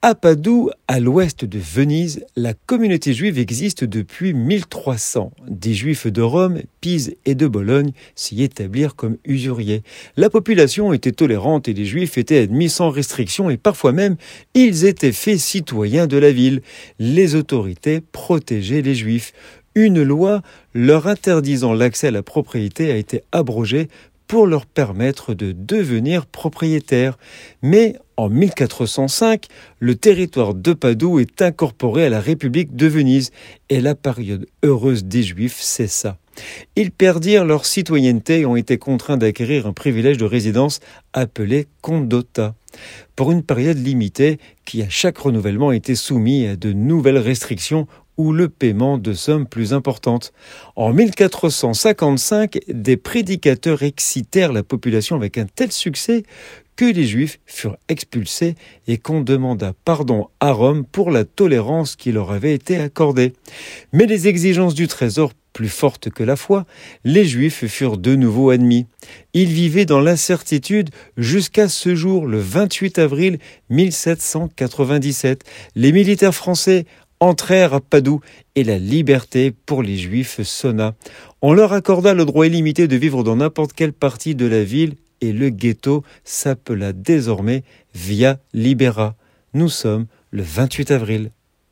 À Padoue, à l'ouest de Venise, la communauté juive existe depuis 1300. Des juifs de Rome, Pise et de Bologne s'y établirent comme usuriers. La population était tolérante et les juifs étaient admis sans restriction et parfois même ils étaient faits citoyens de la ville. Les autorités protégeaient les juifs. Une loi leur interdisant l'accès à la propriété a été abrogée pour leur permettre de devenir propriétaires. Mais en 1405, le territoire de Padoue est incorporé à la République de Venise et la période heureuse des Juifs cessa. Ils perdirent leur citoyenneté et ont été contraints d'acquérir un privilège de résidence appelé condota, pour une période limitée qui à chaque renouvellement était soumis à de nouvelles restrictions ou le paiement de sommes plus importantes. En 1455, des prédicateurs excitèrent la population avec un tel succès que les Juifs furent expulsés et qu'on demanda pardon à Rome pour la tolérance qui leur avait été accordée. Mais les exigences du trésor plus fortes que la foi, les Juifs furent de nouveau admis. Ils vivaient dans l'incertitude jusqu'à ce jour, le 28 avril 1797. Les militaires français entrèrent à Padoue et la liberté pour les Juifs sonna. On leur accorda le droit illimité de vivre dans n'importe quelle partie de la ville et le ghetto s'appela désormais Via Libera. Nous sommes le 28 avril.